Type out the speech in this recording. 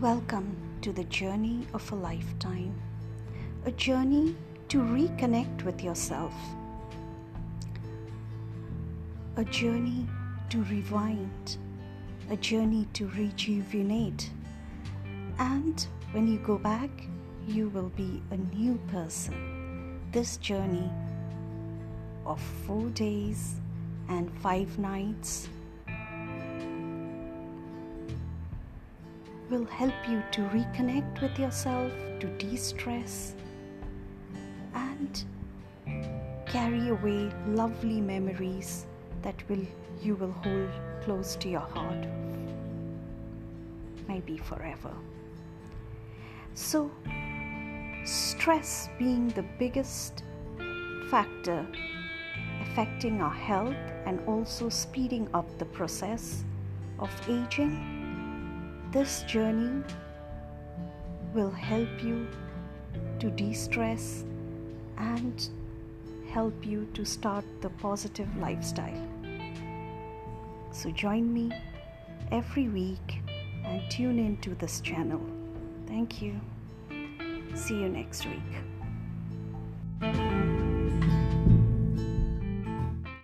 Welcome to the journey of a lifetime, a journey to reconnect with yourself, a journey to rewind, a journey to rejuvenate. And when you go back, you will be a new person. This journey of four days and five nights will help you to reconnect with yourself, to de stress, and carry away lovely memories that will you will hold close to your heart maybe forever. So stress being the biggest factor affecting our health and also speeding up the process of aging this journey will help you to de stress and help you to start the positive lifestyle. So, join me every week and tune into this channel. Thank you. See you next week.